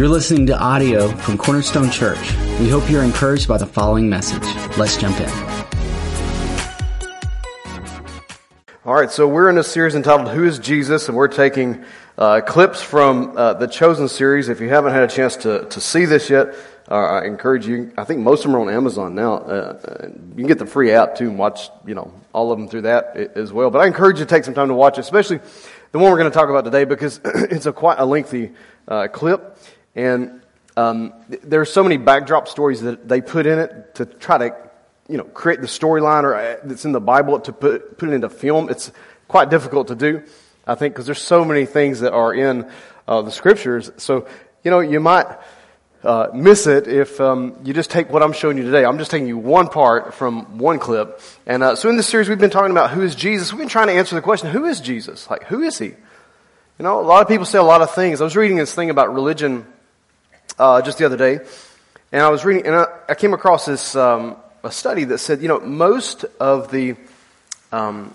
You're listening to audio from Cornerstone Church. We hope you're encouraged by the following message. Let's jump in. All right, so we're in a series entitled Who is Jesus? And we're taking uh, clips from uh, the Chosen series. If you haven't had a chance to, to see this yet, uh, I encourage you. I think most of them are on Amazon now. Uh, you can get the free app too and watch, you know, all of them through that as well. But I encourage you to take some time to watch especially the one we're going to talk about today because it's a quite a lengthy uh, clip. And um, there are so many backdrop stories that they put in it to try to, you know, create the storyline or uh, that's in the Bible to put, put it into film. It's quite difficult to do, I think, because there's so many things that are in uh, the scriptures. So, you know, you might uh, miss it if um, you just take what I'm showing you today. I'm just taking you one part from one clip. And uh, so in this series, we've been talking about who is Jesus. We've been trying to answer the question, who is Jesus? Like, who is he? You know, a lot of people say a lot of things. I was reading this thing about religion uh, just the other day, and I was reading, and I, I came across this um, a study that said, you know, most of the um,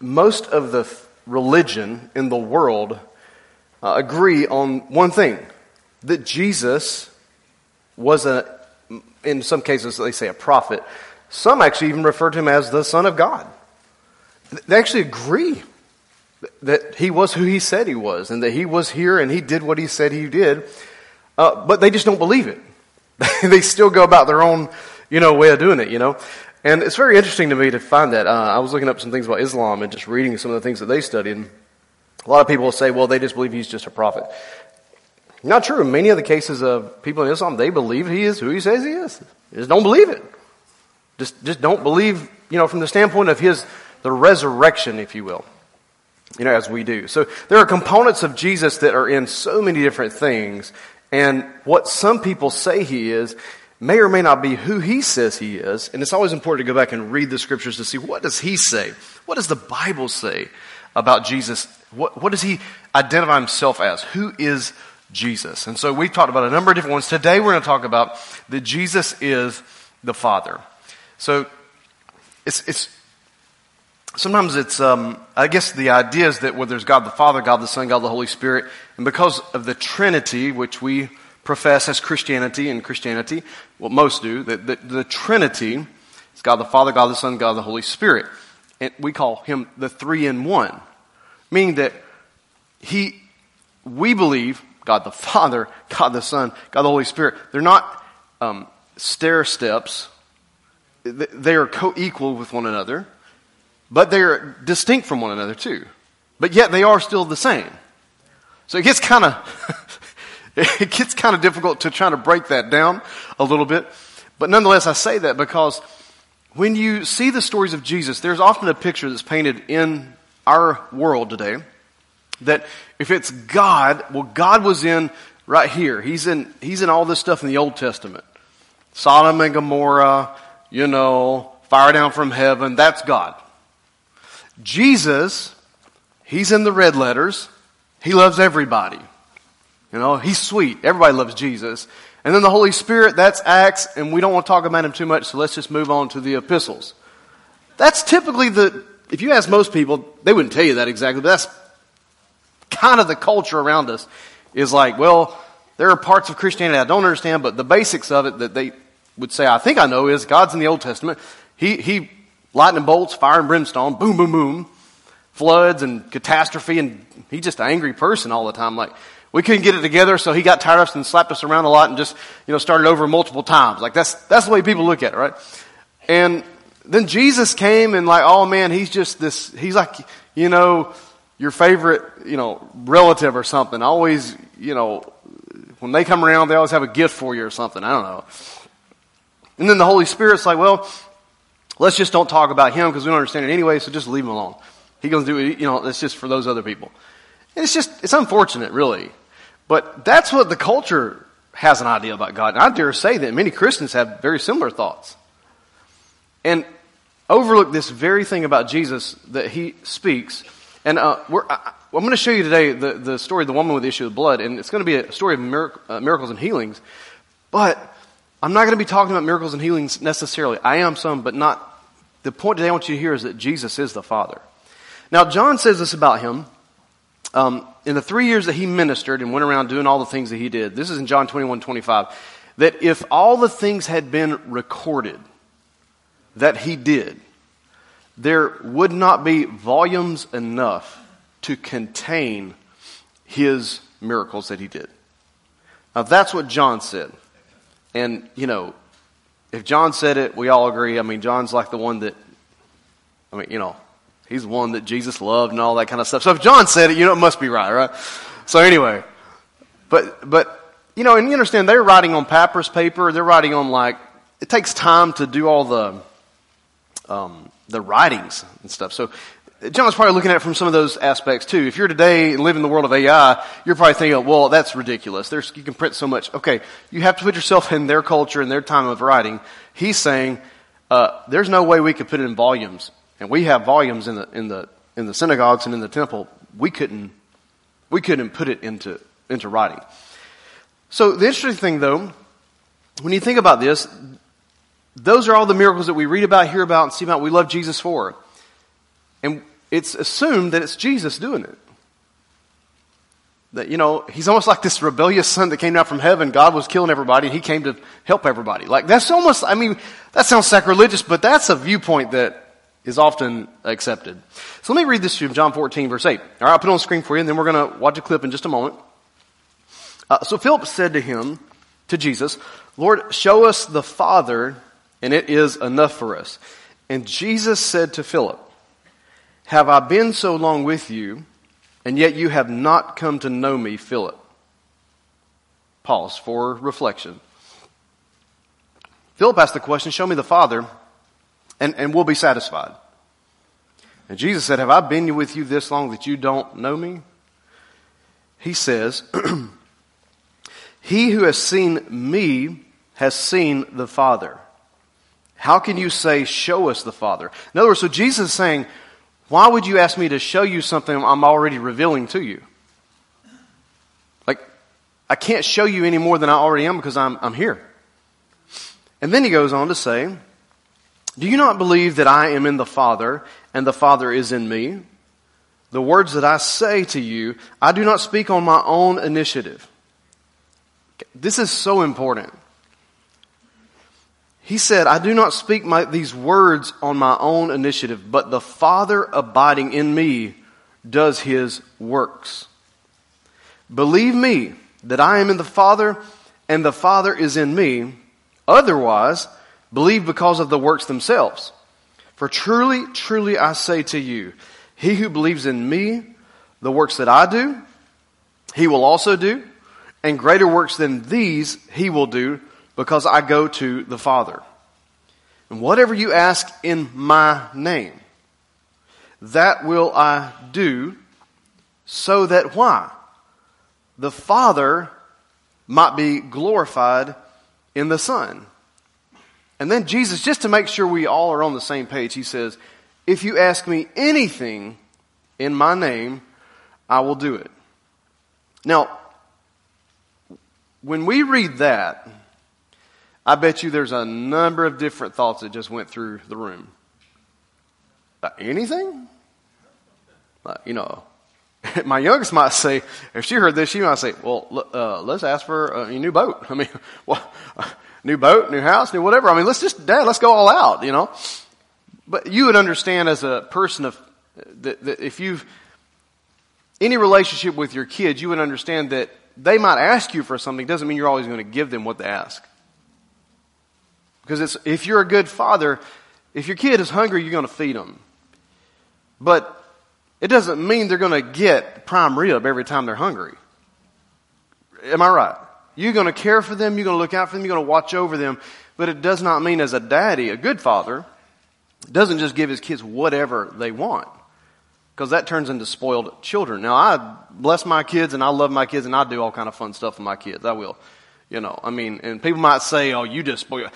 most of the religion in the world uh, agree on one thing: that Jesus was a, in some cases they say a prophet. Some actually even refer to him as the Son of God. They actually agree that he was who he said he was, and that he was here and he did what he said he did. Uh, but they just don't believe it. they still go about their own, you know, way of doing it, you know. And it's very interesting to me to find that. Uh, I was looking up some things about Islam and just reading some of the things that they studied. A lot of people will say, well, they just believe he's just a prophet. Not true. In many of the cases of people in Islam, they believe he is who he says he is. They just don't believe it. Just, just don't believe, you know, from the standpoint of his, the resurrection, if you will you know, as we do. So there are components of Jesus that are in so many different things, and what some people say he is may or may not be who he says he is. And it's always important to go back and read the scriptures to see what does he say? What does the Bible say about Jesus? What, what does he identify himself as? Who is Jesus? And so we've talked about a number of different ones. Today we're going to talk about that Jesus is the Father. So it's, it's sometimes it's, um, I guess the idea is that where there's God the Father, God the Son, God the Holy Spirit, and because of the Trinity, which we profess as Christianity and Christianity, what most do, that the, the Trinity is God the Father, God the Son, God the Holy Spirit. And we call him the three in one, meaning that he, we believe God the Father, God the Son, God the Holy Spirit. They're not um, stair steps. They are co-equal with one another. But they're distinct from one another too. But yet they are still the same. So it gets kind of, it gets kind of difficult to try to break that down a little bit. But nonetheless, I say that because when you see the stories of Jesus, there's often a picture that's painted in our world today that if it's God, well, God was in right here. He's in, he's in all this stuff in the Old Testament. Sodom and Gomorrah, you know, fire down from heaven, that's God. Jesus, he's in the red letters. He loves everybody. You know, he's sweet. Everybody loves Jesus. And then the Holy Spirit, that's Acts, and we don't want to talk about him too much, so let's just move on to the epistles. That's typically the, if you ask most people, they wouldn't tell you that exactly, but that's kind of the culture around us is like, well, there are parts of Christianity I don't understand, but the basics of it that they would say, I think I know is God's in the Old Testament. He, he lightning bolts, fire and brimstone, boom, boom, boom, floods and catastrophe, and he's just an angry person all the time. Like, we couldn't get it together, so he got tired of us and slapped us around a lot and just, you know, started over multiple times. Like, that's, that's the way people look at it, right? And then Jesus came and like, oh man, he's just this, he's like, you know, your favorite, you know, relative or something. Always, you know, when they come around, they always have a gift for you or something. I don't know. And then the Holy Spirit's like, well, Let's just don't talk about him because we don't understand it anyway, so just leave him alone. He goes do it, you know, that's just for those other people. And it's just, it's unfortunate, really. But that's what the culture has an idea about God. And I dare say that many Christians have very similar thoughts. And overlook this very thing about Jesus that he speaks. And uh, I, am going to show you today the, the story of the woman with the issue of blood. And it's going to be a story of uh, miracles and healings. But I'm not going to be talking about miracles and healings necessarily. I am some, but not. The point today I want you to hear is that Jesus is the Father. Now, John says this about him um, in the three years that he ministered and went around doing all the things that he did, this is in John 21 25, that if all the things had been recorded that he did, there would not be volumes enough to contain his miracles that he did. Now, that's what John said. And, you know, if John said it, we all agree. I mean, John's like the one that, I mean, you know, he's the one that Jesus loved and all that kind of stuff. So if John said it, you know, it must be right, right? So anyway, but, but, you know, and you understand they're writing on papyrus paper. They're writing on like, it takes time to do all the, um, the writings and stuff. So John's probably looking at it from some of those aspects too. If you're today and live in the world of AI, you're probably thinking, well, that's ridiculous. There's, you can print so much. Okay, you have to put yourself in their culture and their time of writing. He's saying, uh, there's no way we could put it in volumes. And we have volumes in the, in the, in the synagogues and in the temple. We couldn't, we couldn't put it into, into writing. So the interesting thing though, when you think about this, those are all the miracles that we read about, hear about, and see about, we love Jesus for. And it's assumed that it's Jesus doing it. That, you know, he's almost like this rebellious son that came down from heaven. God was killing everybody and he came to help everybody. Like, that's almost, I mean, that sounds sacrilegious, but that's a viewpoint that is often accepted. So let me read this to you John 14 verse 8. Alright, I'll put it on the screen for you and then we're going to watch a clip in just a moment. Uh, so Philip said to him, to Jesus, Lord, show us the Father and it is enough for us. And Jesus said to Philip, have I been so long with you, and yet you have not come to know me, Philip? Pause for reflection. Philip asked the question, Show me the Father, and, and we'll be satisfied. And Jesus said, Have I been with you this long that you don't know me? He says, He who has seen me has seen the Father. How can you say, Show us the Father? In other words, so Jesus is saying, why would you ask me to show you something I'm already revealing to you? Like, I can't show you any more than I already am because I'm, I'm here. And then he goes on to say, Do you not believe that I am in the Father and the Father is in me? The words that I say to you, I do not speak on my own initiative. This is so important. He said, I do not speak my, these words on my own initiative, but the Father abiding in me does his works. Believe me that I am in the Father and the Father is in me. Otherwise, believe because of the works themselves. For truly, truly I say to you, he who believes in me, the works that I do, he will also do, and greater works than these he will do because I go to the Father. And whatever you ask in my name, that will I do so that why? The Father might be glorified in the Son. And then Jesus, just to make sure we all are on the same page, he says, if you ask me anything in my name, I will do it. Now, when we read that, I bet you there's a number of different thoughts that just went through the room. Anything? You know, my youngest might say, if she heard this, she might say, well, uh, let's ask for a new boat. I mean, well, new boat, new house, new whatever. I mean, let's just, dad, let's go all out, you know. But you would understand as a person of, that, that if you've, any relationship with your kids, you would understand that they might ask you for something doesn't mean you're always going to give them what they ask. Because it's, if you're a good father, if your kid is hungry, you're going to feed them. But it doesn't mean they're going to get prime rib every time they're hungry. Am I right? You're going to care for them, you're going to look out for them, you're going to watch over them. But it does not mean as a daddy, a good father, doesn't just give his kids whatever they want. Because that turns into spoiled children. Now I bless my kids and I love my kids and I do all kind of fun stuff with my kids. I will. You know, I mean, and people might say, oh, you just spoil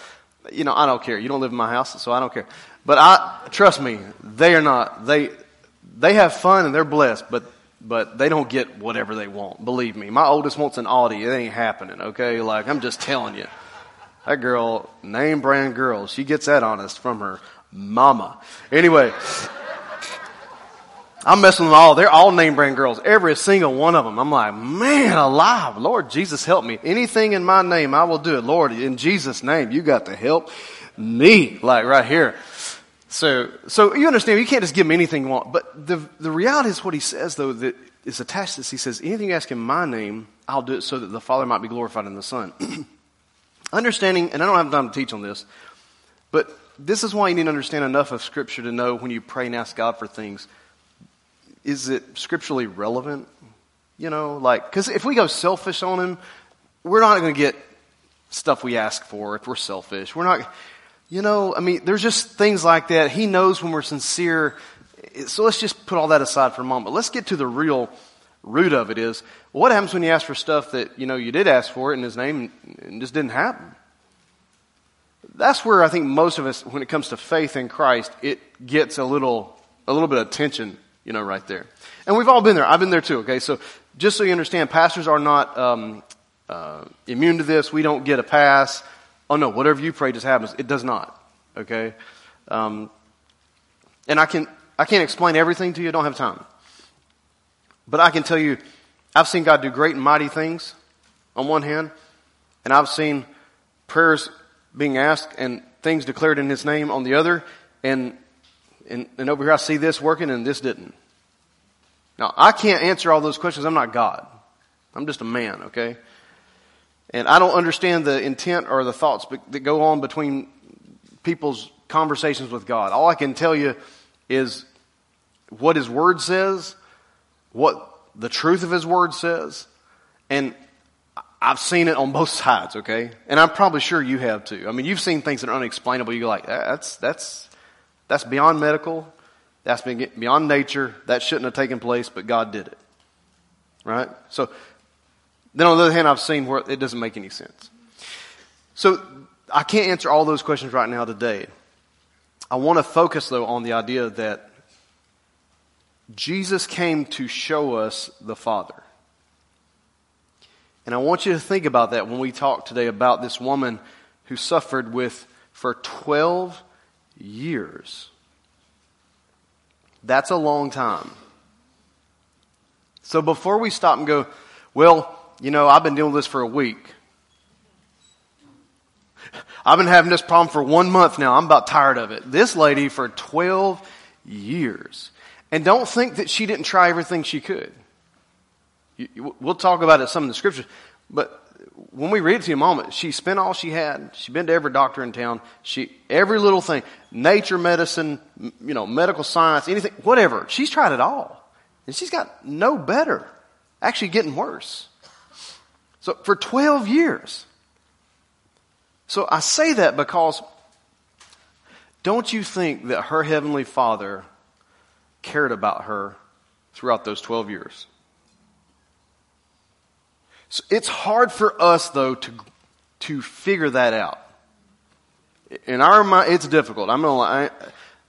you know, I don't care. You don't live in my house, so I don't care. But I, trust me, they are not, they, they have fun and they're blessed, but, but they don't get whatever they want. Believe me. My oldest wants an Audi. It ain't happening, okay? Like, I'm just telling you. That girl, name brand girl, she gets that honest from her mama. Anyway. I'm messing with all. They're all name brand girls. Every single one of them. I'm like, man alive. Lord Jesus help me. Anything in my name, I will do it. Lord, in Jesus name, you got to help me. Like right here. So, so you understand, you can't just give him anything you want. But the, the reality is what he says though that is attached to this. He says, anything you ask in my name, I'll do it so that the Father might be glorified in the Son. Understanding, and I don't have time to teach on this, but this is why you need to understand enough of Scripture to know when you pray and ask God for things, is it scripturally relevant? You know, like, because if we go selfish on Him, we're not going to get stuff we ask for if we're selfish. We're not, you know, I mean, there's just things like that. He knows when we're sincere. So let's just put all that aside for a moment. Let's get to the real root of it is what happens when you ask for stuff that, you know, you did ask for it in His name and just didn't happen? That's where I think most of us, when it comes to faith in Christ, it gets a little, a little bit of tension, you know, right there. And we've all been there. I've been there too, okay? So just so you understand, pastors are not um, uh, immune to this. We don't get a pass. Oh no, whatever you pray just happens. It does not, okay? Um, and I can, I can't explain everything to you. I don't have time. But I can tell you, I've seen God do great and mighty things on one hand, and I've seen prayers being asked and things declared in His name on the other, and, and, and over here I see this working and this didn't. Now, I can't answer all those questions. I'm not God. I'm just a man, okay? And I don't understand the intent or the thoughts that go on between people's conversations with God. All I can tell you is what His Word says what the truth of His Word says. And I've seen it on both sides, okay? And I'm probably sure you have too. I mean, you've seen things that are unexplainable. You're like, ah, that's, that's, that's beyond medical. That's beyond nature. That shouldn't have taken place, but God did it. Right? So, then on the other hand, I've seen where it doesn't make any sense. So, I can't answer all those questions right now today. I want to focus though on the idea that Jesus came to show us the Father. And I want you to think about that when we talk today about this woman who suffered with for 12 years. That's a long time. So before we stop and go, well, you know, I've been dealing with this for a week. I've been having this problem for one month now. I'm about tired of it. This lady for 12 years. And don't think that she didn't try everything she could. We'll talk about it some in the scriptures, but when we read it to you a moment, she spent all she had. She'd been to every doctor in town. She, every little thing, nature medicine, you know, medical science, anything, whatever. She's tried it all. And she's got no better. Actually getting worse. So for 12 years. So I say that because don't you think that her heavenly father cared about her throughout those 12 years. So it's hard for us though to, to figure that out. In our mind, it's difficult. I'm gonna lie.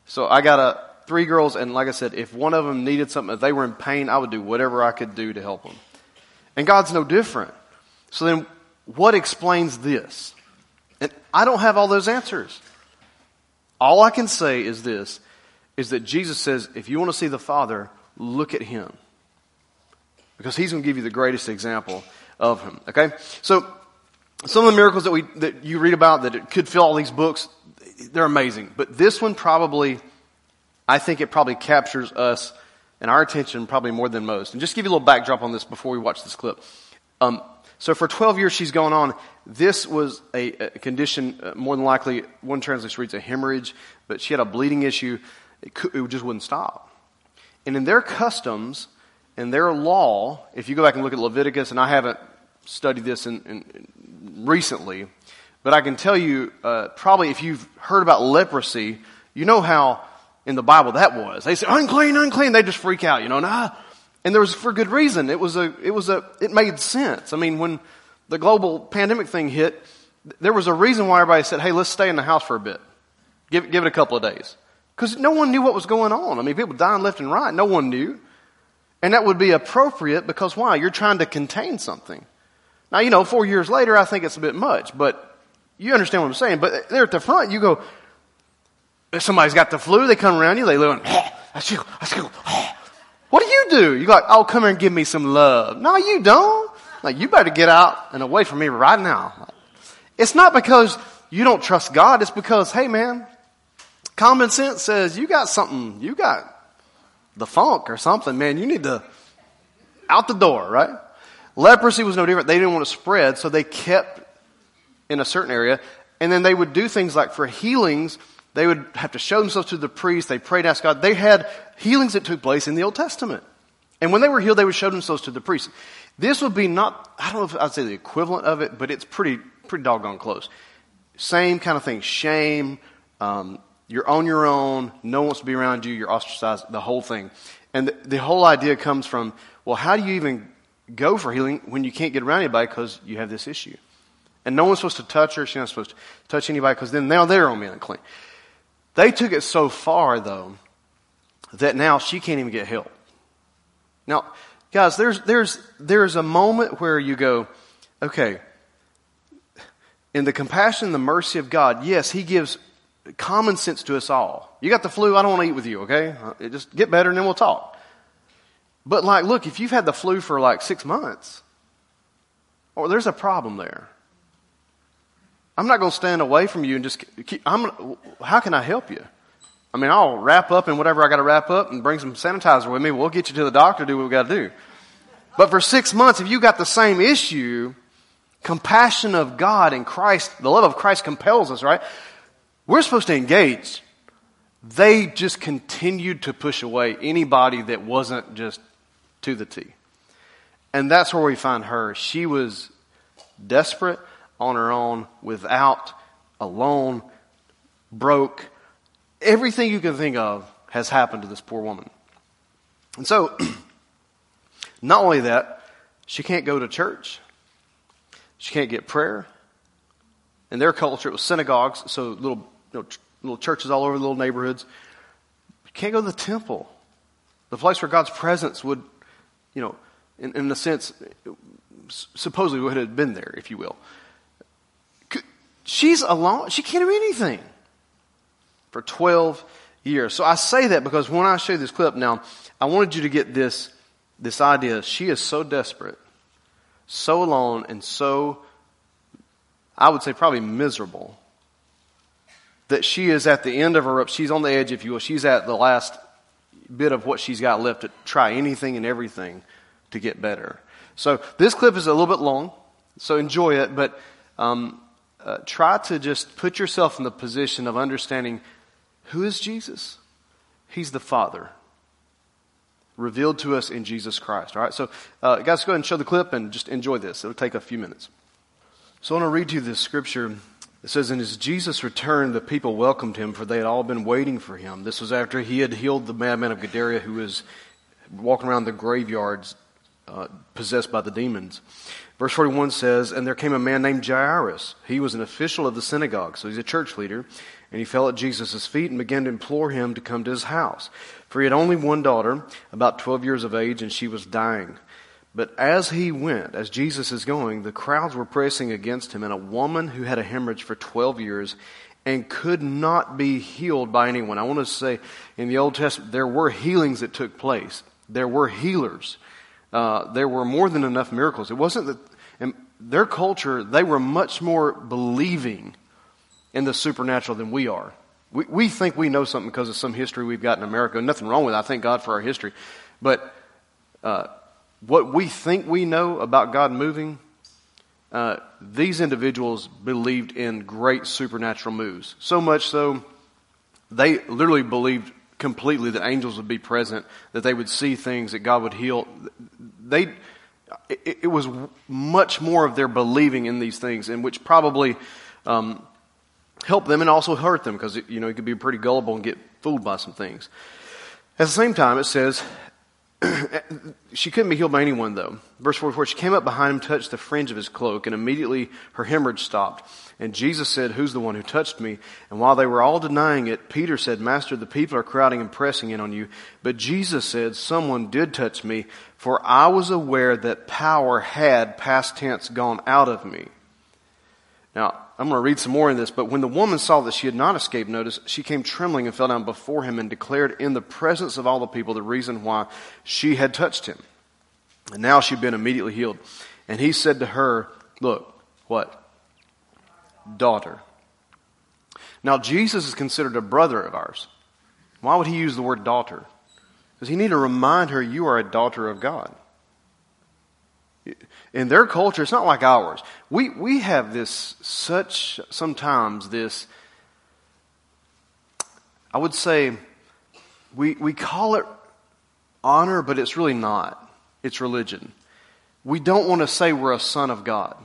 So I got a, three girls and like I said, if one of them needed something, if they were in pain, I would do whatever I could do to help them. And God's no different. So then what explains this? And I don't have all those answers. All I can say is this, is that Jesus says, if you want to see the Father, look at Him. Because He's going to give you the greatest example of Him. Okay? So, some of the miracles that we, that you read about that it could fill all these books, they're amazing. But this one probably, I think it probably captures us and our attention probably more than most. And just give you a little backdrop on this before we watch this clip. Um, so for 12 years she's gone on. This was a, a condition, uh, more than likely, one translation reads a hemorrhage, but she had a bleeding issue it, could, it just wouldn't stop. And in their customs and their law, if you go back and look at Leviticus, and I haven't studied this in, in recently, but I can tell you, uh, probably if you've heard about leprosy, you know how in the Bible that was. They say unclean, unclean. They just freak out, you know. Nah. And there was for good reason. It was a, it was a, it made sense. I mean, when the global pandemic thing hit, there was a reason why everybody said, "Hey, let's stay in the house for a bit. Give, give it a couple of days." Because no one knew what was going on. I mean, people dying left and right. No one knew. And that would be appropriate because why? You're trying to contain something. Now, you know, four years later, I think it's a bit much, but you understand what I'm saying. But there at the front, you go, if somebody's got the flu, they come around you, they look, that's you, that's you. do? You like, oh, come here and give me some love. No, you don't. Like, you better get out and away from me right now. It's not because you don't trust God. It's because, hey man, common sense says you got something, you got the funk or something, man. You need to out the door, right? Leprosy was no different. They didn't want to spread, so they kept in a certain area. And then they would do things like for healings, they would have to show themselves to the priest. They prayed, asked God. They had healings that took place in the Old Testament. And when they were healed, they would show themselves to the priest. This would be not, I don't know if I'd say the equivalent of it, but it's pretty, pretty doggone close. Same kind of thing. Shame. Um, you're on your own. No one wants to be around you. You're ostracized. The whole thing. And the, the whole idea comes from, well, how do you even go for healing when you can't get around anybody because you have this issue? And no one's supposed to touch her. She's not supposed to touch anybody because then now they're on me unclean. They took it so far though that now she can't even get help. Now, guys, there's, there's, there's a moment where you go, okay, in the compassion the mercy of God, yes, He gives common sense to us all. You got the flu, I don't want to eat with you, okay? Uh, just get better and then we'll talk. But like, look, if you've had the flu for like six months, or there's a problem there. I'm not going to stand away from you and just keep, I'm, how can I help you? I mean, I'll wrap up in whatever I got to wrap up and bring some sanitizer with me. We'll get you to the doctor, do what we got to do. But for six months, if you got the same issue, compassion of God and Christ, the love of Christ compels us, right? We're supposed to engage. They just continued to push away anybody that wasn't just to the T. And that's where we find her. She was desperate on her own, without, alone, broke. Everything you can think of has happened to this poor woman. And so, not only that, she can't go to church. She can't get prayer. In their culture, it was synagogues, so little, you know, little churches all over the little neighborhoods. You can't go to the temple, the place where God's presence would, you know, in, in a sense, supposedly would have been there, if you will. She's alone. She can't do anything for 12 years. So I say that because when I show you this clip now, I wanted you to get this, this idea. She is so desperate, so alone, and so, I would say probably miserable that she is at the end of her rope. She's on the edge, if you will. She's at the last bit of what she's got left to try anything and everything to get better. So this clip is a little bit long, so enjoy it, but um, uh, try to just put yourself in the position of understanding who is Jesus? He's the Father. Revealed to us in Jesus Christ. All right, so uh, guys, go ahead and show the clip and just enjoy this. It'll take a few minutes. So I want to read you this scripture. It says, And as Jesus returned, the people welcomed him, for they had all been waiting for him. This was after he had healed the madman of Gadara who was walking around the graveyards uh, possessed by the demons. Verse 41 says, And there came a man named Jairus. He was an official of the synagogue, so he's a church leader. And he fell at Jesus' feet and began to implore him to come to his house. For he had only one daughter, about 12 years of age, and she was dying. But as he went, as Jesus is going, the crowds were pressing against him, and a woman who had a hemorrhage for 12 years and could not be healed by anyone. I want to say in the Old Testament, there were healings that took place. There were healers. Uh, there were more than enough miracles. It wasn't that and their culture, they were much more believing in the supernatural than we are. We, we think we know something because of some history we've got in America. Nothing wrong with it. I thank God for our history. But uh, what we think we know about God moving, uh, these individuals believed in great supernatural moves. So much so, they literally believed completely that angels would be present, that they would see things, that God would heal. They it, it, was much more of their believing in these things, and which probably um, helped them and also hurt them because you know you could be pretty gullible and get fooled by some things. At the same time, it says she couldn't be healed by anyone though. Verse 44, she came up behind him, touched the fringe of his cloak, and immediately her hemorrhage stopped. And Jesus said, Who's the one who touched me? And while they were all denying it, Peter said, Master, the people are crowding and pressing in on you. But Jesus said, Someone did touch me, for I was aware that power had, past tense, gone out of me. Now, I'm going to read some more in this, but when the woman saw that she had not escaped notice, she came trembling and fell down before him and declared in the presence of all the people the reason why she had touched him. And now she'd been immediately healed. And he said to her, Look, what? Daughter. Now, Jesus is considered a brother of ours. Why would he use the word daughter? Because he need to remind her, You are a daughter of God. In their culture, it's not like ours. We, we have this such, sometimes this, I would say, we, we call it honor, but it's really not. It's religion. We don't want to say we're a son of God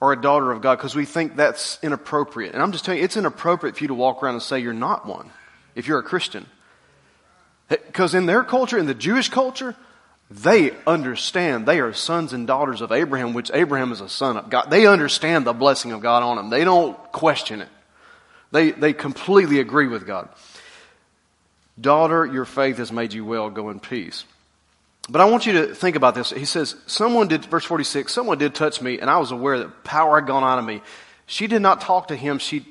or a daughter of God because we think that's inappropriate. And I'm just telling you, it's inappropriate for you to walk around and say you're not one if you're a Christian. Because in their culture, in the Jewish culture, they understand they are sons and daughters of Abraham, which Abraham is a son of God. They understand the blessing of God on them. They don't question it. They, they completely agree with God. Daughter, your faith has made you well. Go in peace. But I want you to think about this. He says, someone did, verse 46, someone did touch me and I was aware that power had gone out of me. She did not talk to him. She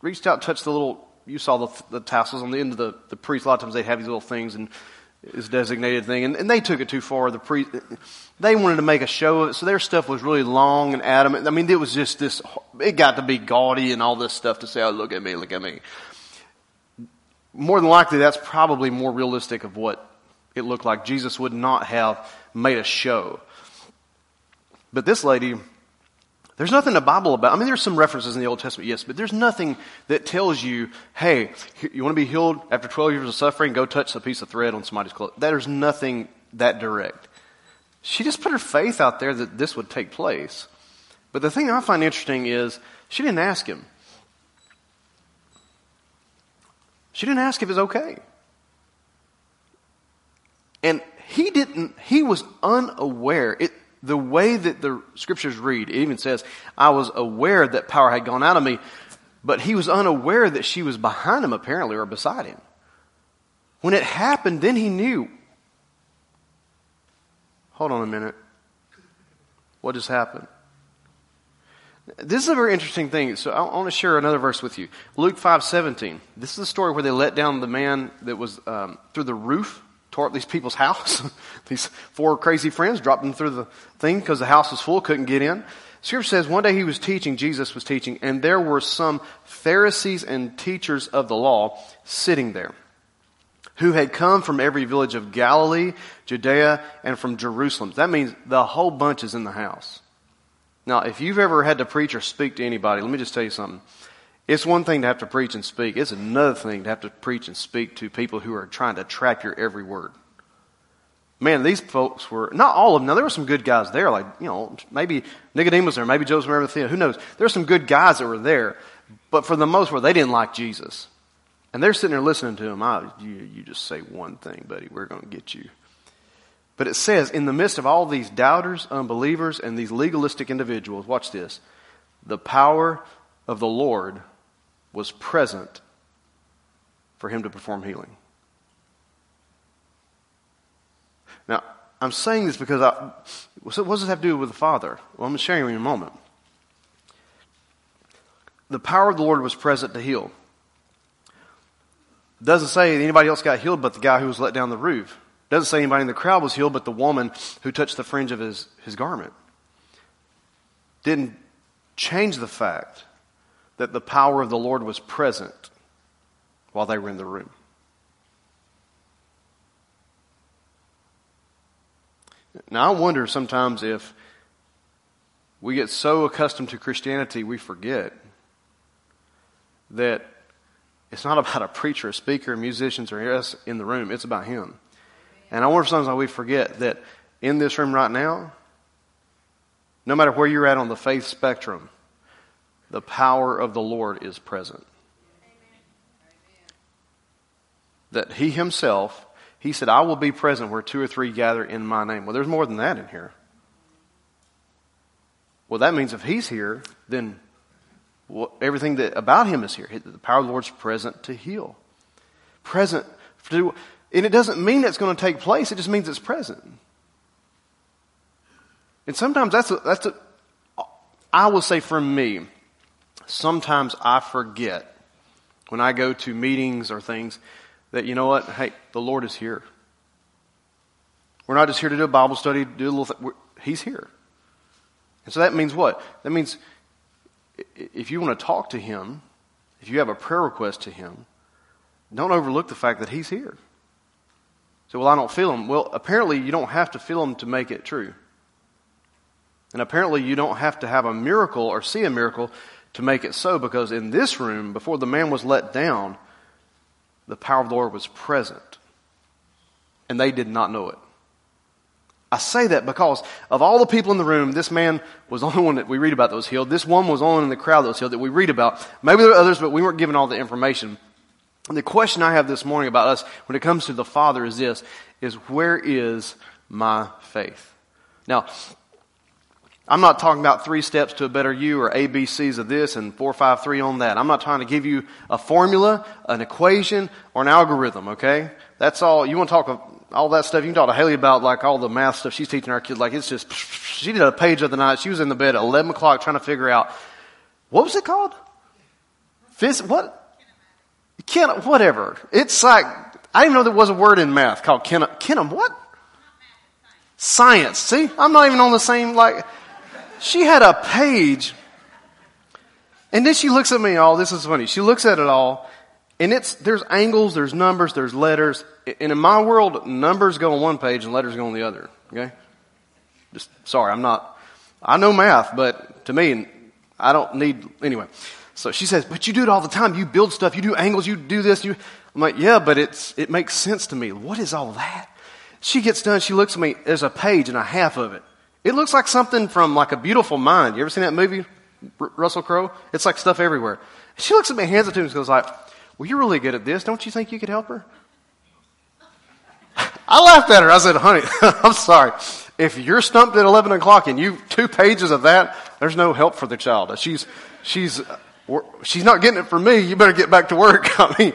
reached out, touched the little, you saw the, the tassels on the end of the, the priest. A lot of times they have these little things and is designated thing, and, and they took it too far. The pre, they wanted to make a show of it, so their stuff was really long and adamant. I mean, it was just this. It got to be gaudy and all this stuff to say, "Oh, look at me, look at me." More than likely, that's probably more realistic of what it looked like. Jesus would not have made a show, but this lady there's nothing in the Bible about, I mean, there's some references in the Old Testament, yes, but there's nothing that tells you, hey, you want to be healed after 12 years of suffering? Go touch a piece of thread on somebody's clothes. There's nothing that direct. She just put her faith out there that this would take place. But the thing I find interesting is she didn't ask him. She didn't ask if it's okay. And he didn't, he was unaware. It, the way that the scriptures read, it even says, I was aware that power had gone out of me, but he was unaware that she was behind him apparently or beside him. When it happened, then he knew. Hold on a minute. What just happened? This is a very interesting thing. So I want to share another verse with you. Luke five seventeen. This is the story where they let down the man that was um, through the roof tore up these people's house. these four crazy friends dropped them through the thing because the house was full, couldn't get in. Scripture says one day he was teaching, Jesus was teaching, and there were some Pharisees and teachers of the law sitting there who had come from every village of Galilee, Judea, and from Jerusalem. That means the whole bunch is in the house. Now, if you've ever had to preach or speak to anybody, let me just tell you something. It's one thing to have to preach and speak. It's another thing to have to preach and speak to people who are trying to trap your every word. Man, these folks were, not all of them. Now, there were some good guys there, like, you know, maybe Nicodemus there, maybe Joseph Arimathea, who knows. There were some good guys that were there, but for the most part, they didn't like Jesus. And they're sitting there listening to him. Oh, you, you just say one thing, buddy. We're going to get you. But it says, in the midst of all these doubters, unbelievers, and these legalistic individuals, watch this, the power of the Lord was present for him to perform healing. Now, I'm saying this because I, what does this have to do with the Father? Well, I'm you in a moment. The power of the Lord was present to heal. Doesn't say anybody else got healed but the guy who was let down the roof. Doesn't say anybody in the crowd was healed but the woman who touched the fringe of his, his garment. Didn't change the fact that the power of the Lord was present while they were in the room. Now, I wonder sometimes if we get so accustomed to Christianity, we forget that it's not about a preacher, a speaker, musicians, or us in the room. It's about Him. And I wonder sometimes we forget that in this room right now, no matter where you're at on the faith spectrum, the power of the Lord is present. That He Himself, He said, I will be present where two or three gather in my name. Well, there's more than that in here. Well, that means if He's here, then everything that about Him is here. The power of the Lord's present to heal. Present to, and it doesn't mean it's going to take place, it just means it's present. And sometimes that's a, that's a, I will say for me, sometimes I forget when I go to meetings or things that, you know what? Hey, the Lord is here. We're not just here to do a Bible study, do a little thing. He's here. And so that means what? That means if you want to talk to Him, if you have a prayer request to Him, don't overlook the fact that He's here. So, well, I don't feel Him. Well, apparently you don't have to feel Him to make it true. And apparently you don't have to have a miracle or see a miracle to make it so because in this room, before the man was let down, the power of the Lord was present. And they did not know it. I say that because of all the people in the room, this man was the only one that we read about that was healed. This one was the only one in the crowd that was healed that we read about. Maybe there were others, but we weren't given all the information. And the question I have this morning about us when it comes to the Father is this, is where is my faith? Now, I'm not talking about three steps to a better you or ABCs of this and four, five, three on that. I'm not trying to give you a formula, an equation, or an algorithm, okay? That's all. You want to talk all that stuff. You can talk to Haley about like all the math stuff she's teaching our kids. Like it's just, she did a page of the night. She was in the bed at 11 o'clock trying to figure out, what was it called? Phys, what? Ken, whatever. It's like, I didn't know there was a word in math called ken, ken, what? Science. See? I'm not even on the same, like, she had a page, and then she looks at me all, this is funny, she looks at it all, and it's, there's angles, there's numbers, there's letters, and in my world, numbers go on one page and letters go on the other, okay? Just, sorry, I'm not, I know math, but to me, I don't need, anyway. So she says, but you do it all the time. You build stuff, you do angles, you do this, you, I'm like, yeah, but it's, it makes sense to me. What is all that? She gets done, she looks at me, there's a page and a half of it. It looks like something from like a beautiful mind. You ever seen that movie, R- Russell Crowe? It's like stuff everywhere. She looks at me, hands it to me, and goes like, well, you're really good at this. Don't you think you could help her? I laughed at her. I said, honey, I'm sorry. If you're stumped at 11 o'clock and you, two pages of that, there's no help for the child. She's, she's, uh, she's not getting it from me. You better get back to work. I mean,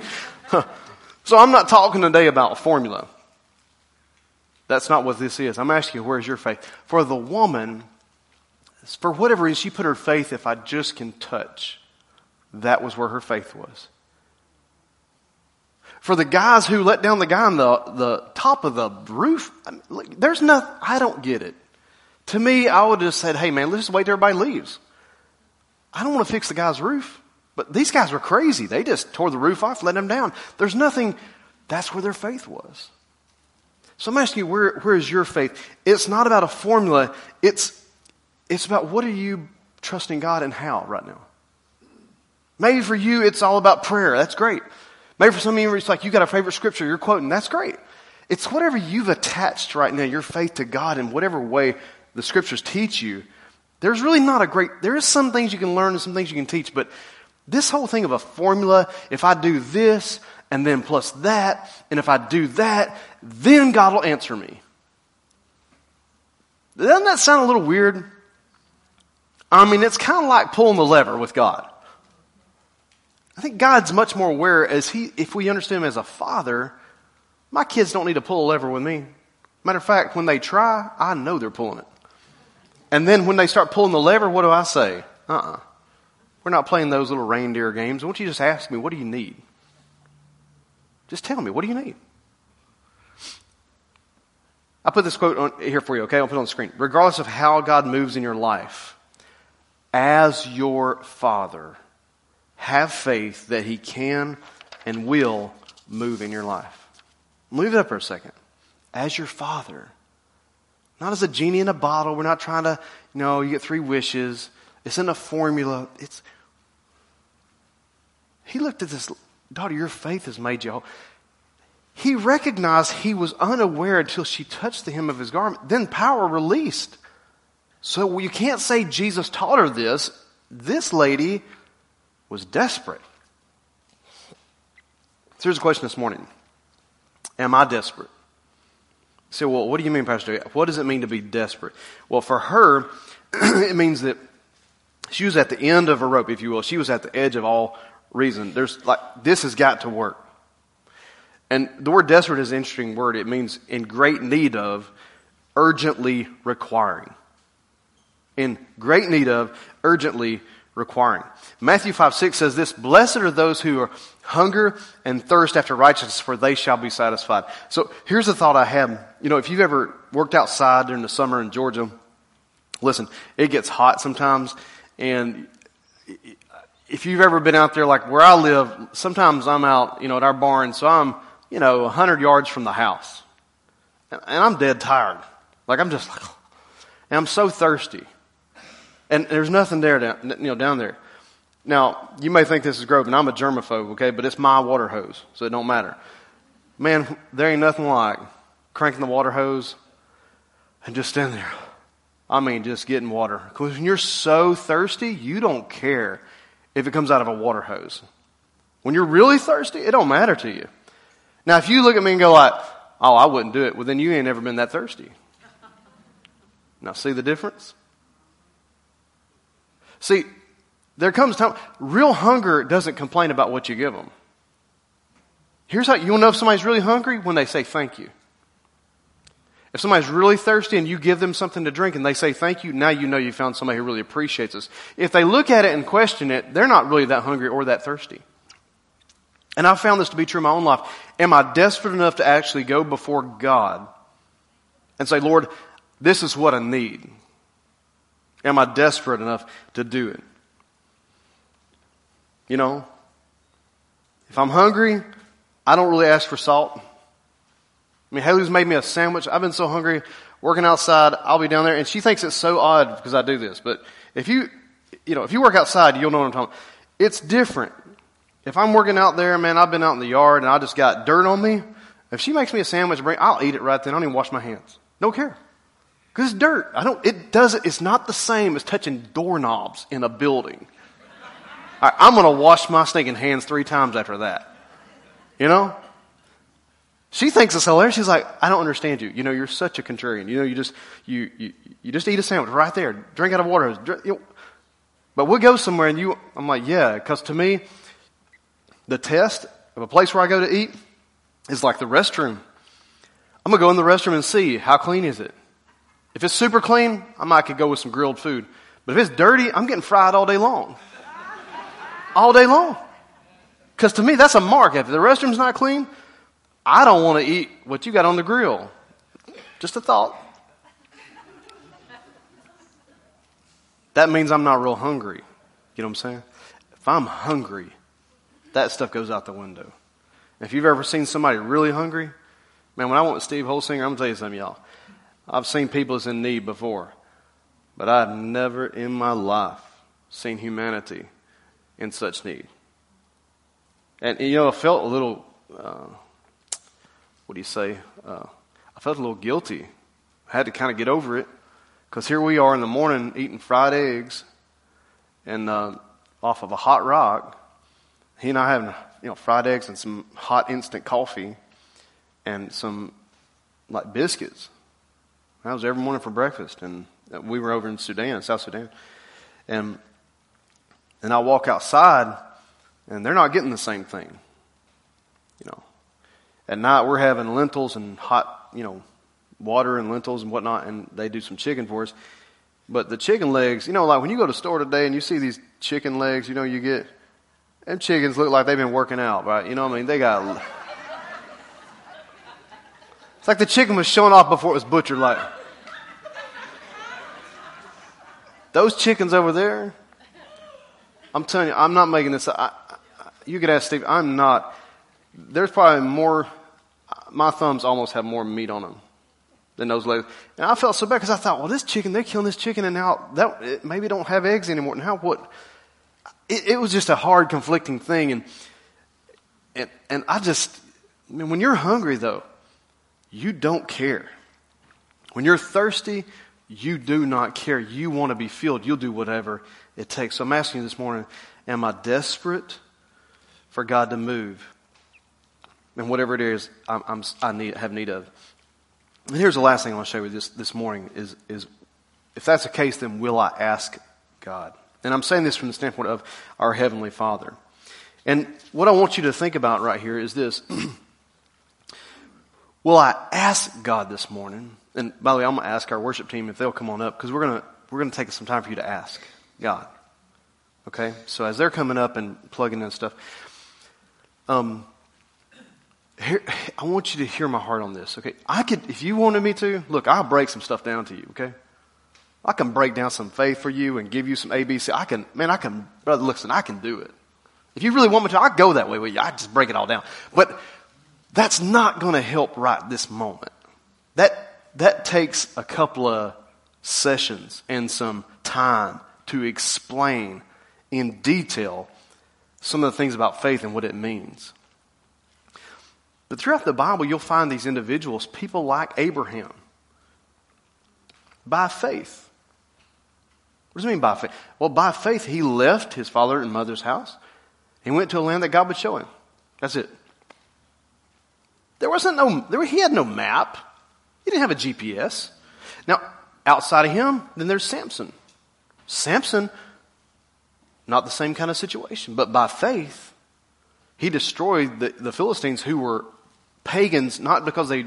so I'm not talking today about formula. That's not what this is. I'm asking you, where's your faith? For the woman, for whatever reason, she put her faith, if I just can touch. That was where her faith was. For the guys who let down the guy on the, the top of the roof, I mean, there's nothing, I don't get it. To me, I would have just said, hey man, let's just wait till everybody leaves. I don't want to fix the guy's roof. But these guys were crazy. They just tore the roof off, let him down. There's nothing, that's where their faith was. So I'm asking you, where, where is your faith? It's not about a formula. It's, it's about what are you trusting God and how right now? Maybe for you, it's all about prayer. That's great. Maybe for some of you, it's like you got a favorite scripture you're quoting. That's great. It's whatever you've attached right now, your faith to God in whatever way the scriptures teach you. There's really not a great, there is some things you can learn and some things you can teach, but this whole thing of a formula, if I do this, and then plus that, and if I do that, then God will answer me. Doesn't that sound a little weird? I mean, it's kind of like pulling the lever with God. I think God's much more aware as he, if we understand him as a father, my kids don't need to pull a lever with me. Matter of fact, when they try, I know they're pulling it. And then when they start pulling the lever, what do I say? Uh-uh. We're not playing those little reindeer games. Why don't you just ask me, what do you need? Just tell me, what do you need? I put this quote on, here for you, okay? I'll put it on the screen. Regardless of how God moves in your life, as your Father, have faith that He can and will move in your life. Leave it up for a second. As your Father, not as a genie in a bottle. We're not trying to, you know, you get three wishes. It's in a formula. It's. He looked at this Daughter, your faith has made you whole. He recognized he was unaware until she touched the hem of his garment. Then power released. So you can't say Jesus taught her this. This lady was desperate. So here's a question this morning Am I desperate? You say, well, what do you mean, Pastor? What does it mean to be desperate? Well, for her, it means that she was at the end of a rope, if you will. She was at the edge of all reason. There's like, this has got to work. And the word desperate is an interesting word. It means in great need of, urgently requiring. In great need of, urgently requiring. Matthew 5 6 says this Blessed are those who are hunger and thirst after righteousness, for they shall be satisfied. So here's a thought I had. You know, if you've ever worked outside during the summer in Georgia, listen, it gets hot sometimes, and if you've ever been out there, like where I live, sometimes I'm out, you know, at our barn, so I'm, you know, 100 yards from the house. And I'm dead tired. Like I'm just like, and I'm so thirsty. And there's nothing there down, you know, down there. Now, you may think this is gross, and I'm a germaphobe, okay, but it's my water hose, so it don't matter. Man, there ain't nothing like cranking the water hose and just standing there. I mean, just getting water. Because when you're so thirsty, you don't care if it comes out of a water hose. When you're really thirsty, it don't matter to you. Now, if you look at me and go like, oh, I wouldn't do it, well, then you ain't never been that thirsty. Now, see the difference? See, there comes time, real hunger doesn't complain about what you give them. Here's how you'll know if somebody's really hungry when they say thank you. If somebody's really thirsty and you give them something to drink and they say thank you, now you know you found somebody who really appreciates us. If they look at it and question it, they're not really that hungry or that thirsty. And I've found this to be true in my own life. Am I desperate enough to actually go before God and say, Lord, this is what I need? Am I desperate enough to do it? You know, if I'm hungry, I don't really ask for salt. I mean, Haley's made me a sandwich. I've been so hungry working outside. I'll be down there and she thinks it's so odd because I do this. But if you, you know, if you work outside, you'll know what I'm talking about. It's different. If I'm working out there, man, I've been out in the yard and I just got dirt on me. If she makes me a sandwich, bring, I'll eat it right then. I don't even wash my hands. Don't care. Cause it's dirt. I don't, it doesn't, it's not the same as touching doorknobs in a building. I'm gonna wash my stinking hands three times after that. You know? She thinks it's hilarious. She's like, I don't understand you. You know, you're such a contrarian. You know, you just, you, you, you just eat a sandwich right there. Drink out of water. Drink, you know. But we'll go somewhere and you, I'm like, yeah, because to me, the test of a place where I go to eat is like the restroom. I'm going to go in the restroom and see how clean is it. If it's super clean, I might could go with some grilled food. But if it's dirty, I'm getting fried all day long. All day long. Because to me, that's a mark. If the restroom's not clean, I don't want to eat what you got on the grill. Just a thought. That means I'm not real hungry. You know what I'm saying? If I'm hungry, that stuff goes out the window. If you've ever seen somebody really hungry, man, when I went with Steve Holsinger, I'm going to tell you something, y'all. I've seen people that's in need before, but I've never in my life seen humanity in such need. And, you know, I felt a little, uh, what do you say? Uh, I felt a little guilty. I had to kind of get over it because here we are in the morning eating fried eggs and uh, off of a hot rock. He and I having you know fried eggs and some hot instant coffee and some like biscuits. That was every morning for breakfast, and we were over in Sudan, South Sudan, and and I walk outside, and they're not getting the same thing. You know, at night we're having lentils and hot, you know, water and lentils and whatnot, and they do some chicken for us. But the chicken legs, you know, like when you go to the store today and you see these chicken legs, you know, you get, them chickens look like they've been working out, right? You know what I mean? They got, it's like the chicken was showing off before it was butchered, like, those chickens over there, I'm telling you, I'm not making this, I, you could ask Steve, I'm not, there's probably more, my thumbs almost have more meat on them than those legs. And I felt so bad because I thought, well, this chicken, they're killing this chicken and now that it maybe don't have eggs anymore. Now what? It, it, was just a hard, conflicting thing. And, and, and I just, I mean, when you're hungry though, you don't care. When you're thirsty, you do not care. You want to be filled. You'll do whatever it takes. So I'm asking you this morning, am I desperate for God to move? And whatever it is I'm, I'm, i need, have need of. And here's the last thing I want to with you this, this morning is, is if that's the case, then will I ask God? And I'm saying this from the standpoint of our Heavenly Father. And what I want you to think about right here is this. will I ask God this morning? And by the way, I'm going to ask our worship team if they'll come on up because we're going to, we're going to take some time for you to ask God. Okay? So as they're coming up and plugging in stuff, um, here, I want you to hear my heart on this. Okay? I could, if you wanted me to, look, I'll break some stuff down to you. Okay? I can break down some faith for you and give you some ABC. I can, man, I can, brother, listen, I can do it. If you really want me to, I go that way with you. I just break it all down. But that's not going to help right this moment. That, that takes a couple of sessions and some time to explain in detail some of the things about faith and what it means. But throughout the Bible, you'll find these individuals, people like Abraham, by faith. What does it mean by faith? Well, by faith, he left his father and mother's house. He went to a land that God would show him. That's it. There wasn't no, there, he had no map. He didn't have a GPS. Now, outside of him, then there's Samson. Samson, not the same kind of situation, but by faith, he destroyed the, the Philistines who were pagans, not because they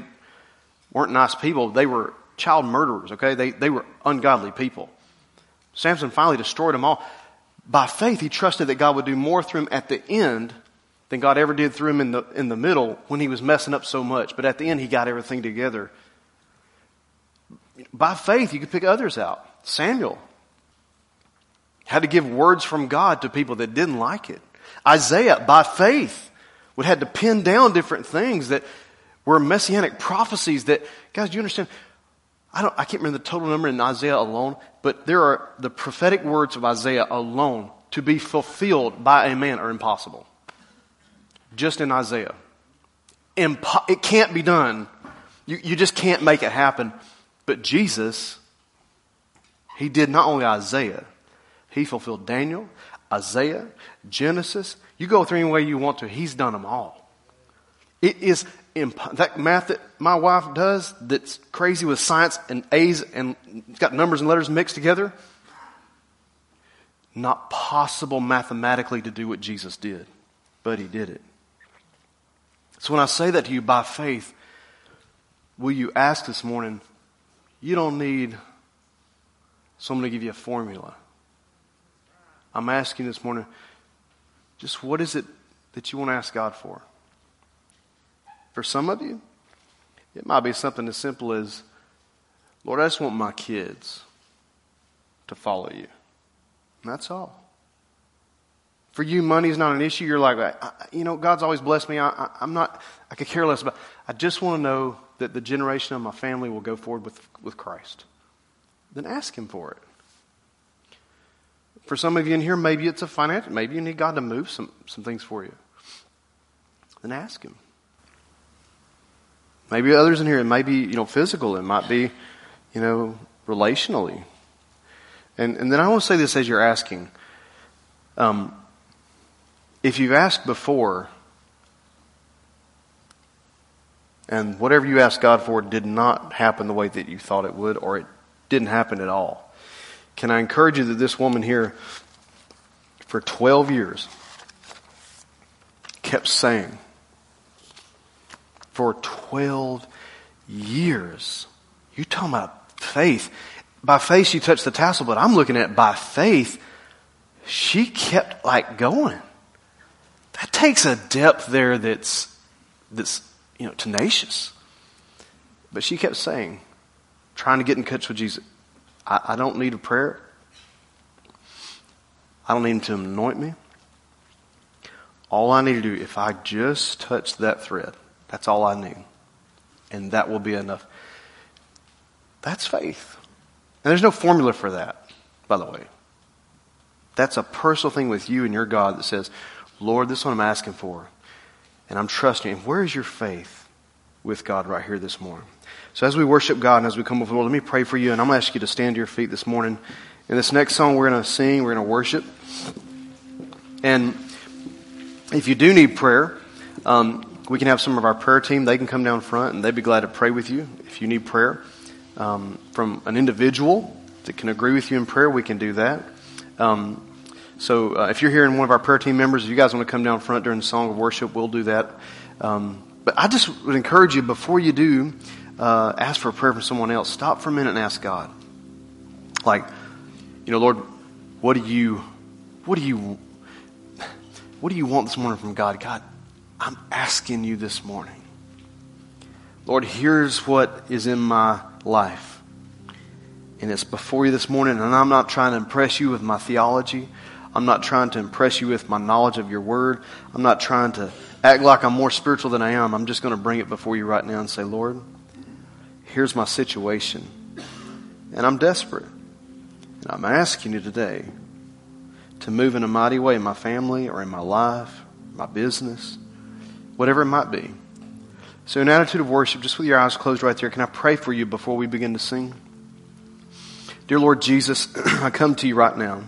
weren't nice people, they were child murderers, okay? They, they were ungodly people. Samson finally destroyed them all. By faith, he trusted that God would do more through him at the end than God ever did through him in the, in the middle when he was messing up so much. But at the end, he got everything together. By faith, you could pick others out. Samuel had to give words from God to people that didn't like it. Isaiah, by faith, would had to pin down different things that were messianic prophecies that, guys, do you understand? I don't, I can't remember the total number in Isaiah alone, but there are the prophetic words of Isaiah alone to be fulfilled by a man are impossible. Just in Isaiah. Impo- it can't be done. You, you just can't make it happen. But Jesus, he did not only Isaiah, he fulfilled Daniel, Isaiah, Genesis. You go through any way you want to, he's done them all. It is imp- that math that my wife does that's crazy with science and A's and it's got numbers and letters mixed together. Not possible mathematically to do what Jesus did, but he did it. So when I say that to you by faith, will you ask this morning, you don't need someone to give you a formula. I'm asking this morning, just what is it that you want to ask God for? For some of you, it might be something as simple as, Lord, I just want my kids to follow you. And that's all. For you, money is not an issue. You're like, you know, God's always blessed me. I, am not, I could care less about. I just want to know that the generation of my family will go forward with, with Christ. Then ask Him for it. For some of you in here, maybe it's a financial, maybe you need God to move some, some things for you. Then ask Him. Maybe others in here, it might be, you know, physical. It might be, you know, relationally. And, and then I want to say this as you're asking. Um, if you've asked before, and whatever you asked God for did not happen the way that you thought it would, or it didn't happen at all, can I encourage you that this woman here, for 12 years, kept saying, for 12 years. You talking about faith. By faith, she touched the tassel, but I'm looking at by faith, she kept like going. That takes a depth there that's, that's, you know, tenacious. But she kept saying, trying to get in touch with Jesus. I, I don't need a prayer. I don't need him to anoint me. All I need to do, if I just touch that thread, that's all I need. And that will be enough. That's faith. And there's no formula for that, by the way. That's a personal thing with you and your God that says, Lord, this is what I'm asking for. And I'm trusting. And where is your faith with God right here this morning? So as we worship God and as we come before the Lord, let me pray for you. And I'm going to ask you to stand to your feet this morning. In this next song, we're going to sing, we're going to worship. And if you do need prayer, um, we can have some of our prayer team. They can come down front and they'd be glad to pray with you if you need prayer. Um, from an individual that can agree with you in prayer, we can do that. Um, so uh, if you're here one of our prayer team members, if you guys want to come down front during the song of worship, we'll do that. Um, but I just would encourage you before you do uh, ask for a prayer from someone else, stop for a minute and ask God. Like, you know, Lord, what do you what do you what do you want this morning from God? God, I'm asking you this morning. Lord, here's what is in my life. And it's before you this morning, and I'm not trying to impress you with my theology. I'm not trying to impress you with my knowledge of your word. I'm not trying to act like I'm more spiritual than I am. I'm just going to bring it before you right now and say, Lord, here's my situation. And I'm desperate. And I'm asking you today to move in a mighty way in my family or in my life, my business, whatever it might be. So, in attitude of worship, just with your eyes closed right there, can I pray for you before we begin to sing? Dear Lord Jesus, I come to you right now.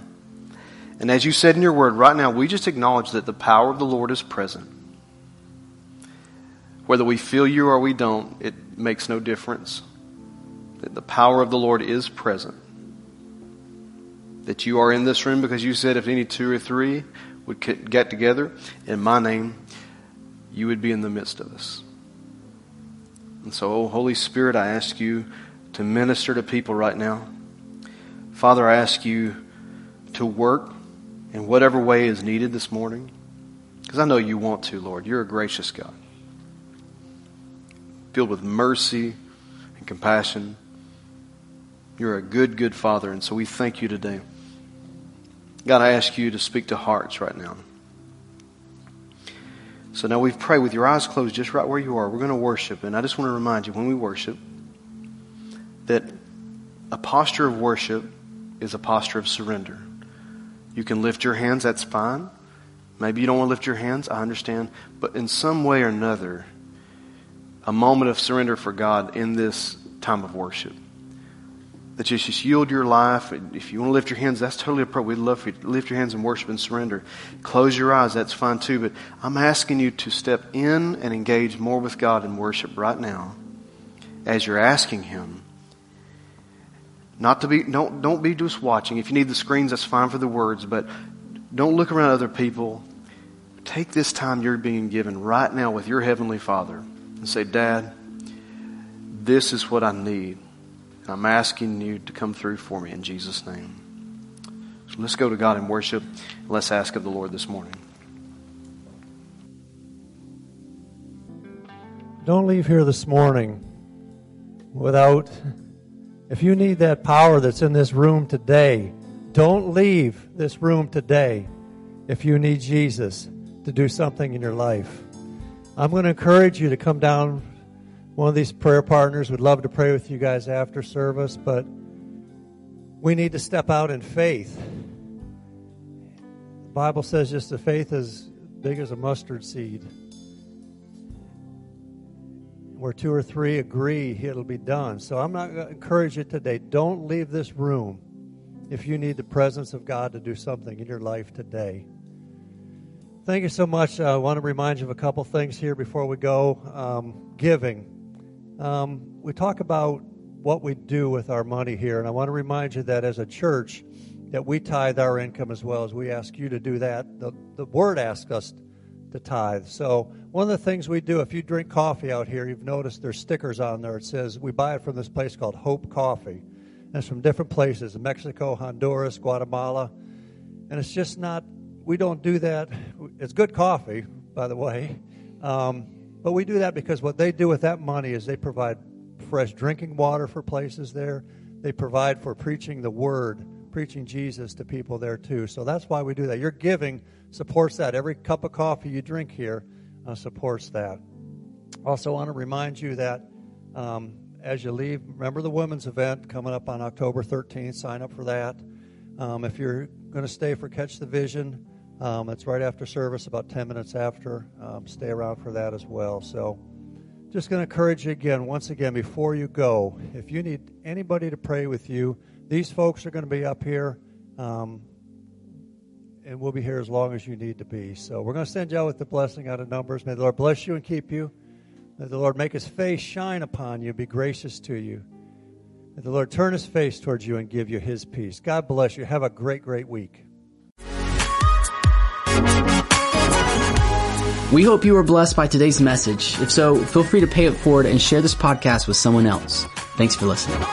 And as you said in your word, right now, we just acknowledge that the power of the Lord is present. Whether we feel you or we don't, it makes no difference. That the power of the Lord is present. That you are in this room because you said if any two or three would get together in my name, you would be in the midst of us. And so, oh, Holy Spirit, I ask you to minister to people right now. Father, I ask you to work in whatever way is needed this morning. Because I know you want to, Lord. You're a gracious God, filled with mercy and compassion. You're a good, good Father, and so we thank you today. God, I ask you to speak to hearts right now. So now we've prayed with your eyes closed just right where you are. We're going to worship. And I just want to remind you when we worship that a posture of worship is a posture of surrender. You can lift your hands, that's fine. Maybe you don't want to lift your hands, I understand. But in some way or another, a moment of surrender for God in this time of worship. That you just yield your life. If you want to lift your hands, that's totally appropriate. We'd love for you to lift your hands and worship and surrender. Close your eyes, that's fine too. But I'm asking you to step in and engage more with God in worship right now as you're asking Him not to be, don't, don't be just watching. If you need the screens, that's fine for the words, but don't look around other people. Take this time you're being given right now with your Heavenly Father and say, Dad, this is what I need. And I'm asking you to come through for me in Jesus' name. So let's go to God in worship. Let's ask of the Lord this morning. Don't leave here this morning without if you need that power that's in this room today, don't leave this room today if you need Jesus to do something in your life. I'm going to encourage you to come down. One of these prayer partners would love to pray with you guys after service, but we need to step out in faith. The Bible says just the faith as big as a mustard seed where two or three agree, it'll be done. So I'm not going to encourage you today. Don't leave this room if you need the presence of God to do something in your life today. Thank you so much. I want to remind you of a couple things here before we go. Um, giving. Um, we talk about what we do with our money here, and I want to remind you that as a church, that we tithe our income as well as we ask you to do that. The, the Word asks us to tithe. So one of the things we do, if you drink coffee out here, you've noticed there's stickers on there. It says we buy it from this place called Hope Coffee. And it's from different places Mexico, Honduras, Guatemala. And it's just not, we don't do that. It's good coffee, by the way. Um, but we do that because what they do with that money is they provide fresh drinking water for places there, they provide for preaching the word preaching Jesus to people there too. So that's why we do that. Your giving supports that. Every cup of coffee you drink here uh, supports that. Also, want to remind you that um, as you leave, remember the women's event coming up on October 13th. Sign up for that. Um, if you're going to stay for Catch the Vision, um, it's right after service, about 10 minutes after. Um, stay around for that as well. So, just going to encourage you again, once again, before you go, if you need anybody to pray with you, these folks are going to be up here. Um, and we'll be here as long as you need to be. So we're going to send you out with the blessing out of Numbers. May the Lord bless you and keep you. May the Lord make his face shine upon you, be gracious to you. May the Lord turn his face towards you and give you his peace. God bless you. Have a great, great week. We hope you were blessed by today's message. If so, feel free to pay it forward and share this podcast with someone else. Thanks for listening.